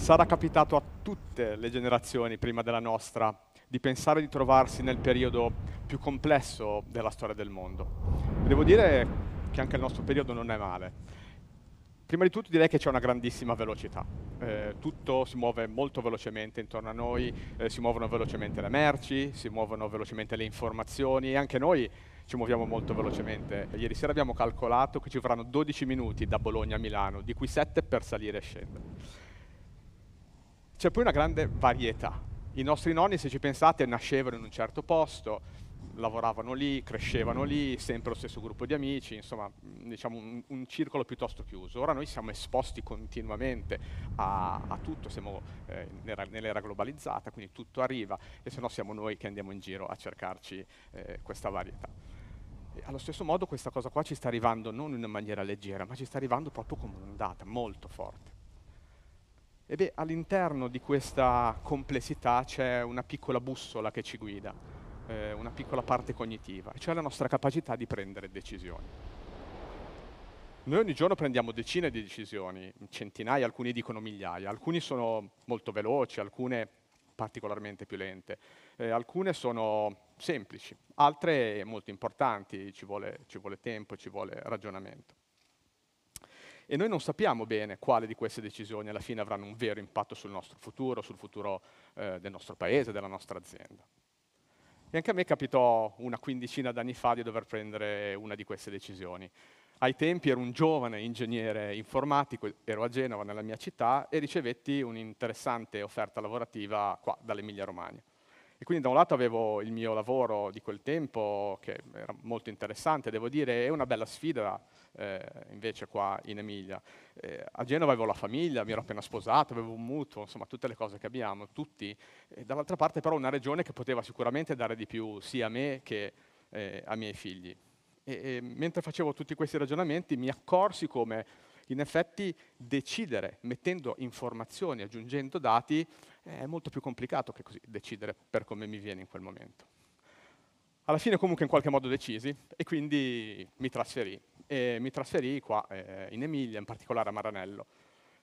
Sarà capitato a tutte le generazioni prima della nostra di pensare di trovarsi nel periodo più complesso della storia del mondo. Devo dire che anche il nostro periodo non è male. Prima di tutto direi che c'è una grandissima velocità. Eh, tutto si muove molto velocemente intorno a noi, eh, si muovono velocemente le merci, si muovono velocemente le informazioni e anche noi ci muoviamo molto velocemente. Ieri sera abbiamo calcolato che ci vorranno 12 minuti da Bologna a Milano, di cui 7 per salire e scendere. C'è poi una grande varietà. I nostri nonni, se ci pensate, nascevano in un certo posto, lavoravano lì, crescevano lì, sempre lo stesso gruppo di amici, insomma, diciamo un, un circolo piuttosto chiuso. Ora noi siamo esposti continuamente a, a tutto, siamo eh, nell'era globalizzata, quindi tutto arriva e se no siamo noi che andiamo in giro a cercarci eh, questa varietà. E allo stesso modo questa cosa qua ci sta arrivando non in maniera leggera, ma ci sta arrivando proprio come un'ondata molto forte. E all'interno di questa complessità c'è una piccola bussola che ci guida, eh, una piccola parte cognitiva, cioè la nostra capacità di prendere decisioni. Noi ogni giorno prendiamo decine di decisioni, centinaia, alcuni dicono migliaia, alcuni sono molto veloci, alcune particolarmente più lente, eh, alcune sono semplici, altre molto importanti, ci vuole, ci vuole tempo, ci vuole ragionamento e noi non sappiamo bene quale di queste decisioni alla fine avranno un vero impatto sul nostro futuro, sul futuro eh, del nostro paese, della nostra azienda. E anche a me capitò una quindicina d'anni fa di dover prendere una di queste decisioni. Ai tempi ero un giovane ingegnere informatico, ero a Genova, nella mia città, e ricevetti un'interessante offerta lavorativa qua, dall'Emilia Romagna. E quindi da un lato avevo il mio lavoro di quel tempo, che era molto interessante, devo dire, e una bella sfida eh, invece qua in Emilia. Eh, a Genova avevo la famiglia, mi ero appena sposato, avevo un mutuo, insomma tutte le cose che abbiamo, tutti. E dall'altra parte però una regione che poteva sicuramente dare di più sia a me che eh, ai miei figli. E, e mentre facevo tutti questi ragionamenti mi accorsi come in effetti decidere mettendo informazioni, aggiungendo dati, è molto più complicato che così decidere per come mi viene in quel momento. Alla fine comunque in qualche modo decisi e quindi mi trasferì. E mi trasferì qua eh, in Emilia, in particolare a Maranello,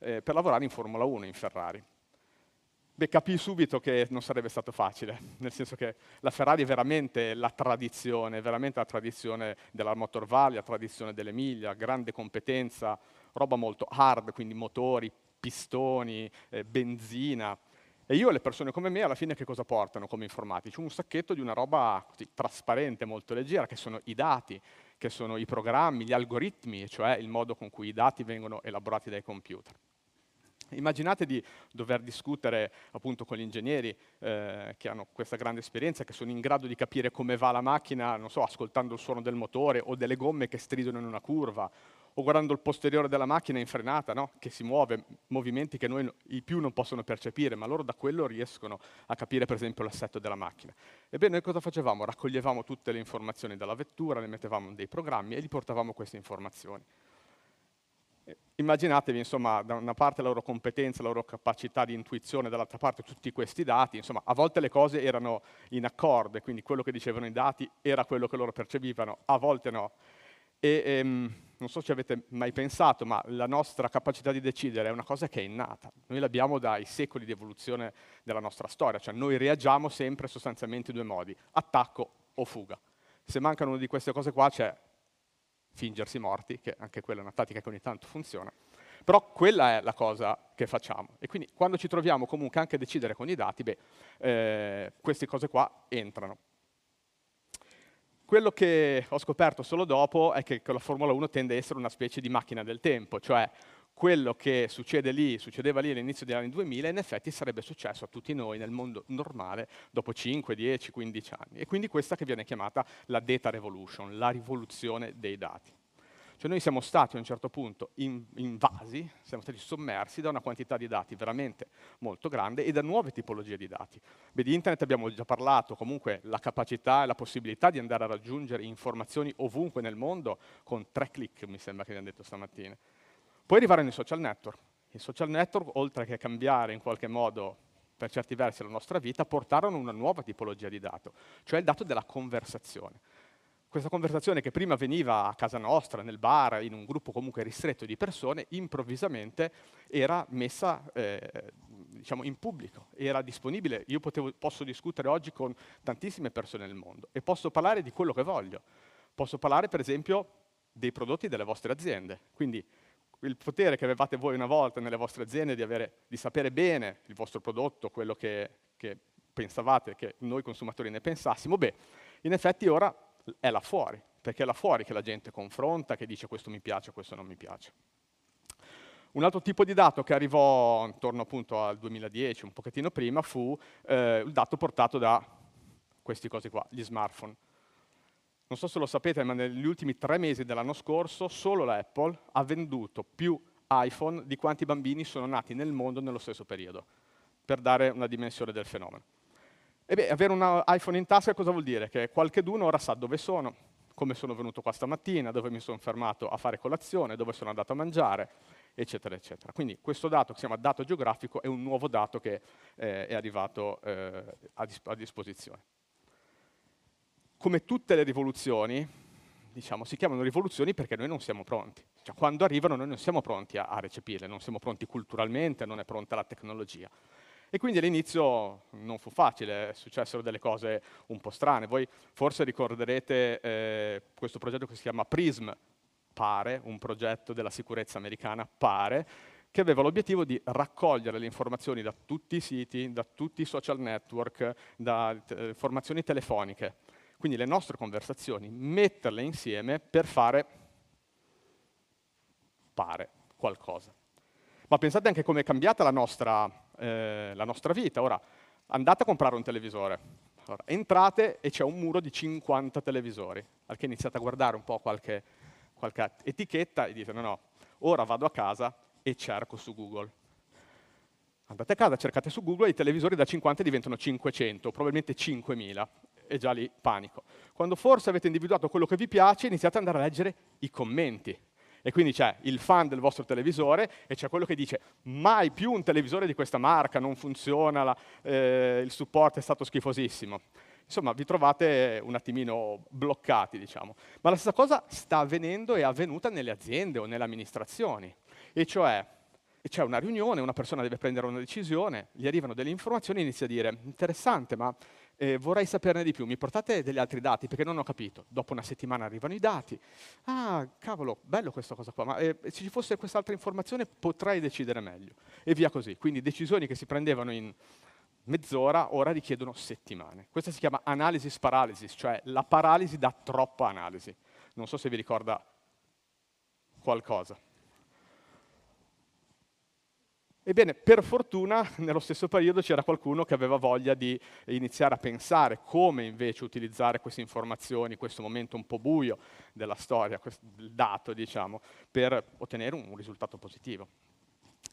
eh, per lavorare in Formula 1, in Ferrari. Beh, capii subito che non sarebbe stato facile, nel senso che la Ferrari è veramente la tradizione, veramente la tradizione della Motor Valley, la tradizione dell'Emilia, grande competenza, roba molto hard, quindi motori, pistoni, eh, benzina. E io e le persone come me alla fine che cosa portano come informatici? Un sacchetto di una roba così, trasparente, molto leggera, che sono i dati, che sono i programmi, gli algoritmi, cioè il modo con cui i dati vengono elaborati dai computer. Immaginate di dover discutere appunto con gli ingegneri eh, che hanno questa grande esperienza, che sono in grado di capire come va la macchina, non so, ascoltando il suono del motore o delle gomme che stridono in una curva, o guardando il posteriore della macchina in frenata, no? che si muove, movimenti che noi i più non possono percepire, ma loro da quello riescono a capire per esempio l'assetto della macchina. Ebbene, noi cosa facevamo? Raccoglievamo tutte le informazioni dalla vettura, le mettevamo in dei programmi e gli portavamo queste informazioni. Immaginatevi, insomma, da una parte la loro competenza, la loro capacità di intuizione, dall'altra parte tutti questi dati, insomma, a volte le cose erano in accordo, quindi quello che dicevano i dati era quello che loro percepivano, a volte no. E ehm, non so se ci avete mai pensato, ma la nostra capacità di decidere è una cosa che è innata. Noi l'abbiamo dai secoli di evoluzione della nostra storia, cioè noi reagiamo sempre sostanzialmente in due modi, attacco o fuga. Se mancano una di queste cose qua c'è fingersi morti, che anche quella è una tattica che ogni tanto funziona. Però quella è la cosa che facciamo. E quindi quando ci troviamo comunque anche a decidere con i dati, beh, eh, queste cose qua entrano. Quello che ho scoperto solo dopo è che la Formula 1 tende a essere una specie di macchina del tempo, cioè quello che succede lì, succedeva lì all'inizio degli anni 2000, in effetti sarebbe successo a tutti noi nel mondo normale dopo 5, 10, 15 anni. E quindi questa che viene chiamata la data revolution, la rivoluzione dei dati. Cioè noi siamo stati a un certo punto invasi, siamo stati sommersi da una quantità di dati veramente molto grande e da nuove tipologie di dati. Beh, di internet abbiamo già parlato, comunque la capacità e la possibilità di andare a raggiungere informazioni ovunque nel mondo con tre clic, mi sembra che abbiamo detto stamattina. Poi arrivarono i social network. I social network, oltre che cambiare in qualche modo per certi versi la nostra vita, portarono una nuova tipologia di dato, cioè il dato della conversazione. Questa conversazione che prima veniva a casa nostra, nel bar, in un gruppo comunque ristretto di persone, improvvisamente era messa eh, diciamo, in pubblico, era disponibile. Io potevo, posso discutere oggi con tantissime persone nel mondo e posso parlare di quello che voglio. Posso parlare, per esempio, dei prodotti delle vostre aziende. Quindi il potere che avevate voi una volta nelle vostre aziende di, avere, di sapere bene il vostro prodotto, quello che, che pensavate che noi consumatori ne pensassimo, beh, in effetti ora è là fuori, perché è là fuori che la gente confronta, che dice questo mi piace, questo non mi piace. Un altro tipo di dato che arrivò intorno appunto al 2010, un pochettino prima, fu eh, il dato portato da questi cosi qua, gli smartphone. Non so se lo sapete, ma negli ultimi tre mesi dell'anno scorso solo l'Apple ha venduto più iPhone di quanti bambini sono nati nel mondo nello stesso periodo, per dare una dimensione del fenomeno. E beh, avere un iPhone in tasca cosa vuol dire? Che qualcheduno ora sa dove sono, come sono venuto qua stamattina, dove mi sono fermato a fare colazione, dove sono andato a mangiare, eccetera, eccetera. Quindi questo dato che si chiama dato geografico è un nuovo dato che eh, è arrivato eh, a, dis a, disposizione. Come tutte le rivoluzioni, diciamo, si chiamano rivoluzioni perché noi non siamo pronti. Cioè, quando arrivano noi non siamo pronti a, a recepirle, non siamo pronti culturalmente, non è pronta la tecnologia. E quindi all'inizio non fu facile, successero delle cose un po' strane. Voi forse ricorderete eh, questo progetto che si chiama PRISM, pare, un progetto della sicurezza americana, pare, che aveva l'obiettivo di raccogliere le informazioni da tutti i siti, da tutti i social network, da eh, informazioni telefoniche, quindi le nostre conversazioni, metterle insieme per fare, pare, qualcosa. Ma pensate anche come è cambiata la nostra, eh, la nostra vita. Ora, andate a comprare un televisore, allora, entrate e c'è un muro di 50 televisori, al che iniziate a guardare un po' qualche, qualche etichetta e dite no, no, ora vado a casa e cerco su Google. Andate a casa, cercate su Google, i televisori da 50 diventano 500, probabilmente 5000, e già lì panico. Quando forse avete individuato quello che vi piace, iniziate ad andare a leggere i commenti. E quindi c'è il fan del vostro televisore e c'è quello che dice mai più un televisore di questa marca, non funziona, la, eh, il supporto è stato schifosissimo. Insomma, vi trovate un attimino bloccati, diciamo. Ma la stessa cosa sta avvenendo e è avvenuta nelle aziende o nelle amministrazioni. E cioè, c'è una riunione, una persona deve prendere una decisione, gli arrivano delle informazioni e inizia a dire interessante, ma eh, vorrei saperne di più, mi portate degli altri dati perché non ho capito. Dopo una settimana arrivano i dati, ah cavolo, bello questa cosa qua, ma eh, se ci fosse quest'altra informazione potrei decidere meglio. E via così. Quindi decisioni che si prendevano in mezz'ora ora richiedono settimane. Questa si chiama analysis paralysis, cioè la paralisi da troppa analisi. Non so se vi ricorda qualcosa. Ebbene, per fortuna, nello stesso periodo c'era qualcuno che aveva voglia di iniziare a pensare come invece utilizzare queste informazioni, questo momento un po' buio della storia, il dato, diciamo, per ottenere un risultato positivo.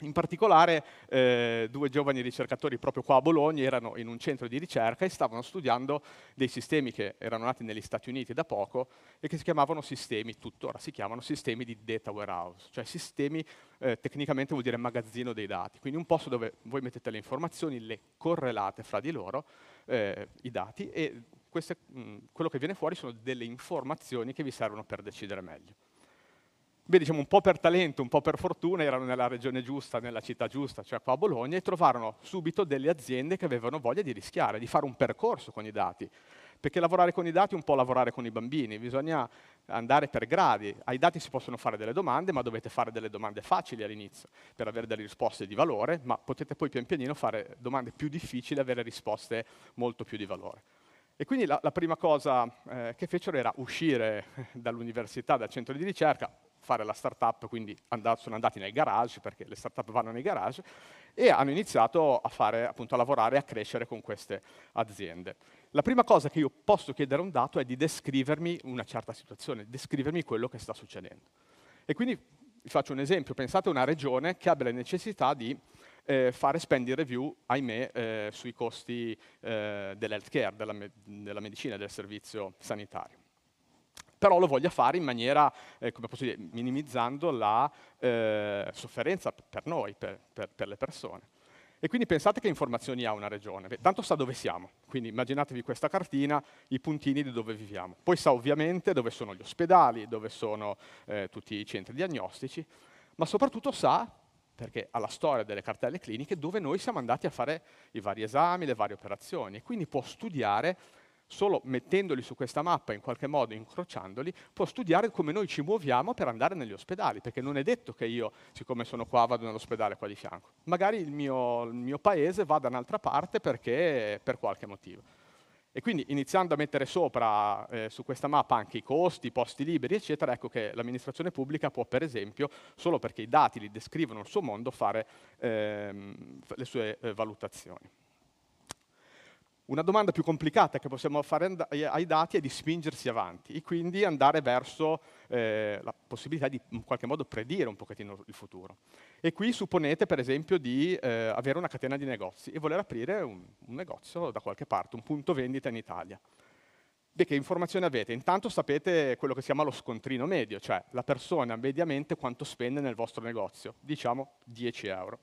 In particolare eh, due giovani ricercatori proprio qua a Bologna erano in un centro di ricerca e stavano studiando dei sistemi che erano nati negli Stati Uniti da poco e che si chiamavano sistemi, tuttora si chiamano sistemi di data warehouse, cioè sistemi eh, tecnicamente vuol dire magazzino dei dati, quindi un posto dove voi mettete le informazioni, le correlate fra di loro, eh, i dati e queste, mh, quello che viene fuori sono delle informazioni che vi servono per decidere meglio. Beh, diciamo un po' per talento, un po' per fortuna, erano nella regione giusta, nella città giusta, cioè qua a Bologna, e trovarono subito delle aziende che avevano voglia di rischiare, di fare un percorso con i dati. Perché lavorare con i dati è un po' lavorare con i bambini, bisogna andare per gradi. Ai dati si possono fare delle domande, ma dovete fare delle domande facili all'inizio, per avere delle risposte di valore, ma potete poi pian pianino fare domande più difficili e avere risposte molto più di valore. E quindi la, la prima cosa eh, che fecero era uscire dall'università, dal centro di ricerca, fare la startup, quindi and sono andati nei garage, perché le startup vanno nei garage, e hanno iniziato a, fare, appunto, a lavorare e a crescere con queste aziende. La prima cosa che io posso chiedere a un dato è di descrivermi una certa situazione, descrivermi quello che sta succedendo. E quindi vi faccio un esempio, pensate a una regione che abbia la necessità di eh, fare spending review, ahimè, eh, sui costi eh, dell'healthcare, della, me della medicina, del servizio sanitario però lo voglia fare in maniera, eh, come posso dire, minimizzando la eh, sofferenza per noi, per, per, per, le persone. E quindi pensate che informazioni ha una regione. Beh, tanto sa dove siamo, quindi immaginatevi questa cartina, i puntini di dove viviamo. Poi sa ovviamente dove sono gli ospedali, dove sono eh, tutti i centri diagnostici, ma soprattutto sa, perché ha la storia delle cartelle cliniche, dove noi siamo andati a fare i vari esami, le varie operazioni, e quindi può studiare solo mettendoli su questa mappa, in qualche modo incrociandoli, può studiare come noi ci muoviamo per andare negli ospedali, perché non è detto che io, siccome sono qua, vado nell'ospedale qua di fianco. Magari il mio, il mio paese va da un'altra parte perché, per qualche motivo. E quindi iniziando a mettere sopra eh, su questa mappa anche i costi, i posti liberi, eccetera, ecco che l'amministrazione pubblica può, per esempio, solo perché i dati li descrivono il suo mondo, fare ehm, le sue eh, valutazioni. Una domanda più complicata che possiamo fare ai dati è di spingersi avanti e quindi andare verso eh, la possibilità di in qualche modo predire un pochettino il futuro. E qui supponete per esempio di eh, avere una catena di negozi e voler aprire un, un, negozio da qualche parte, un punto vendita in Italia. Beh, che informazioni avete? Intanto sapete quello che si chiama lo scontrino medio, cioè la persona mediamente quanto spende nel vostro negozio, diciamo 10 euro.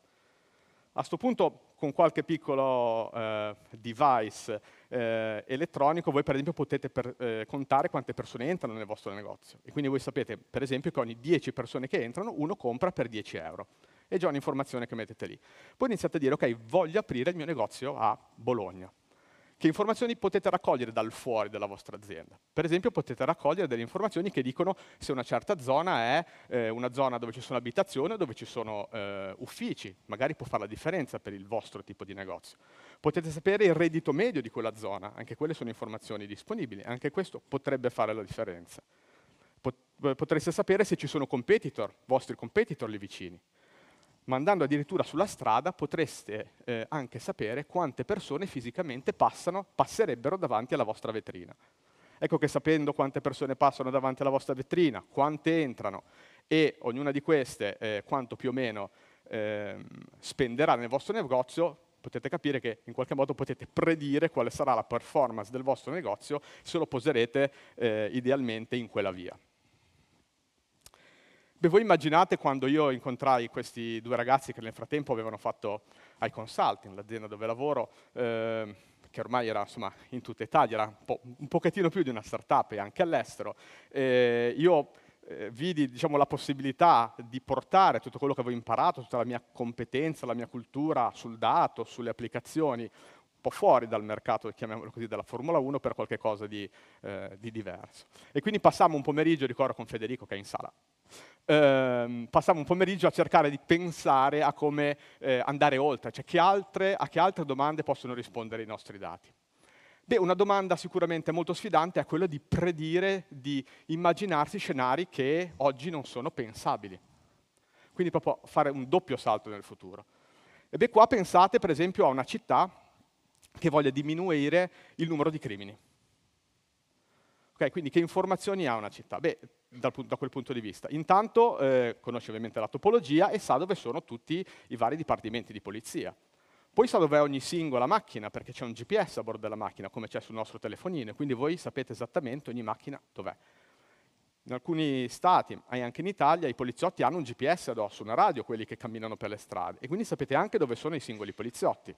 A questo punto, con qualche piccolo eh, device eh, elettronico, voi per esempio potete per, eh, contare quante persone entrano nel vostro negozio. E quindi voi sapete, per esempio, che ogni 10 persone che entrano, uno compra per 10 euro. È già un'informazione che mettete lì. Poi iniziate a dire, ok, voglio aprire il mio negozio a Bologna. Che informazioni potete raccogliere dal fuori della vostra azienda? Per esempio potete raccogliere delle informazioni che dicono se una certa zona è eh, una zona dove ci sono abitazioni o dove ci sono eh, uffici, magari può fare la differenza per il vostro tipo di negozio. Potete sapere il reddito medio di quella zona, anche quelle sono informazioni disponibili, anche questo potrebbe fare la differenza. Potreste sapere se ci sono competitor, vostri competitor lì vicini ma andando addirittura sulla strada potreste eh, anche sapere quante persone fisicamente passano, passerebbero davanti alla vostra vetrina. Ecco che sapendo quante persone passano davanti alla vostra vetrina, quante entrano e ognuna di queste eh, quanto più o meno eh, spenderà nel vostro negozio, potete capire che in qualche modo potete predire quale sarà la performance del vostro negozio se lo poserete eh, idealmente in quella via. Beh, voi immaginate quando io incontrai questi due ragazzi che nel frattempo avevano fatto i consulting, l'azienda dove lavoro, eh, che ormai era insomma, in tutta Italia, era un, po', un pochettino più di una startup e anche all'estero. Eh, io eh, vidi diciamo, la possibilità di portare tutto quello che avevo imparato, tutta la mia competenza, la mia cultura sul dato, sulle applicazioni, un po' fuori dal mercato, chiamiamolo così, della Formula 1 per qualcosa di, eh, di diverso. E quindi passammo un pomeriggio, ricordo con Federico che è in sala, ehm, passammo un pomeriggio a cercare di pensare a come eh, andare oltre, cioè che altre, a che altre domande possono rispondere i nostri dati. Beh, una domanda sicuramente molto sfidante è quella di predire, di immaginarsi scenari che oggi non sono pensabili. Quindi proprio fare un doppio salto nel futuro. E beh, qua pensate per esempio a una città che voglia diminuire il numero di crimini. Okay, quindi che informazioni ha una città? Beh, dal, da quel punto di vista. Intanto eh, conosce ovviamente la topologia e sa dove sono tutti i vari dipartimenti di polizia. Poi sa dove è ogni singola macchina, perché c'è un GPS a bordo della macchina, come c'è sul nostro telefonino, quindi voi sapete esattamente ogni macchina dov'è. In alcuni stati, anche in Italia, i poliziotti hanno un GPS addosso, una radio, quelli che camminano per le strade, e quindi sapete anche dove sono i singoli poliziotti.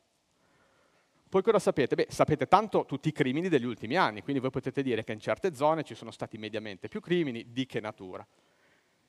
Poi cosa sapete? Beh, sapete tanto tutti i crimini degli ultimi anni, quindi voi potete dire che in certe zone ci sono stati mediamente più crimini, di che natura.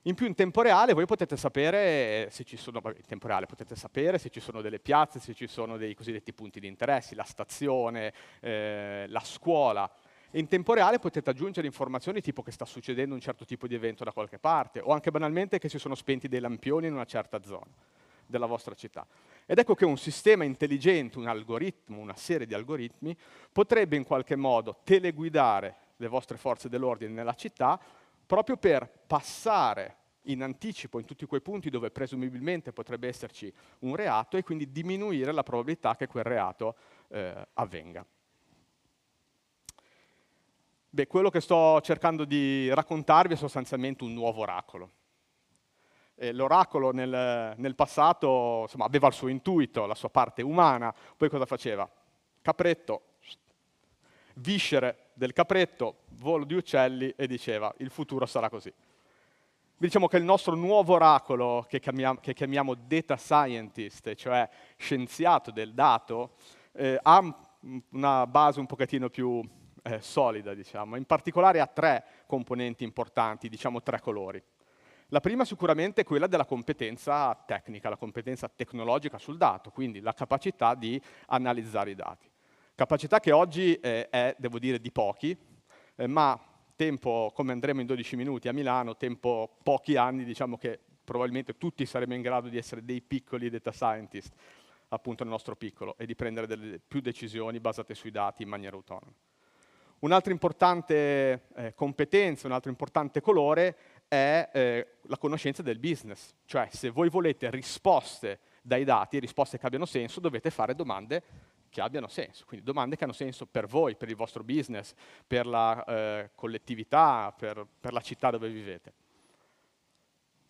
In più in tempo reale voi potete sapere se ci sono, reale sapere se ci sono delle piazze, se ci sono dei cosiddetti punti di interesse, la stazione, eh, la scuola. E in tempo reale potete aggiungere informazioni tipo che sta succedendo un certo tipo di evento da qualche parte, o anche banalmente che si sono spenti dei lampioni in una certa zona della vostra città. Ed ecco che un sistema intelligente, un algoritmo, una serie di algoritmi, potrebbe in qualche modo teleguidare le vostre forze dell'ordine nella città proprio per passare in anticipo in tutti quei punti dove presumibilmente potrebbe esserci un reato e quindi diminuire la probabilità che quel reato eh, avvenga. Beh, quello che sto cercando di raccontarvi è sostanzialmente un nuovo oracolo. Eh, l'oracolo nel, nel passato insomma, aveva il suo intuito, la sua parte umana, poi cosa faceva? Capretto, viscere del capretto, volo di uccelli e diceva il futuro sarà così. diciamo che il nostro nuovo oracolo, che chiamiamo, che chiamiamo data scientist, cioè scienziato del dato, eh, ha una base un pochettino più eh, solida, diciamo. In particolare ha tre componenti importanti, diciamo tre colori. La prima sicuramente è quella della competenza tecnica, la competenza tecnologica sul dato, quindi la capacità di analizzare i dati. Capacità che oggi eh, è, devo dire, di pochi, eh, ma tempo, come andremo in 12 minuti a Milano, tempo pochi anni, diciamo che probabilmente tutti saremo in grado di essere dei piccoli data scientist, appunto nel nostro piccolo, e di prendere delle più decisioni basate sui dati in maniera autonoma. Un'altra importante eh, competenza, un altro importante colore è eh, la conoscenza del business, cioè se voi volete risposte dai dati, risposte che abbiano senso, dovete fare domande che abbiano senso, quindi domande che hanno senso per voi, per il vostro business, per la eh, collettività, per, per la città dove vivete.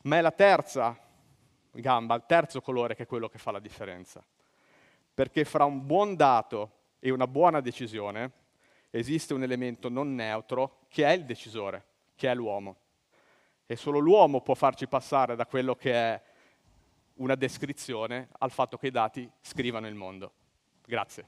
Ma è la terza gamba, il terzo colore che è quello che fa la differenza. Perché fra un buon dato e una buona decisione esiste un elemento non neutro che è il decisore, che è l'uomo. E solo l'uomo può farci passare da quello che è una descrizione al fatto che i dati scrivano il mondo. Grazie.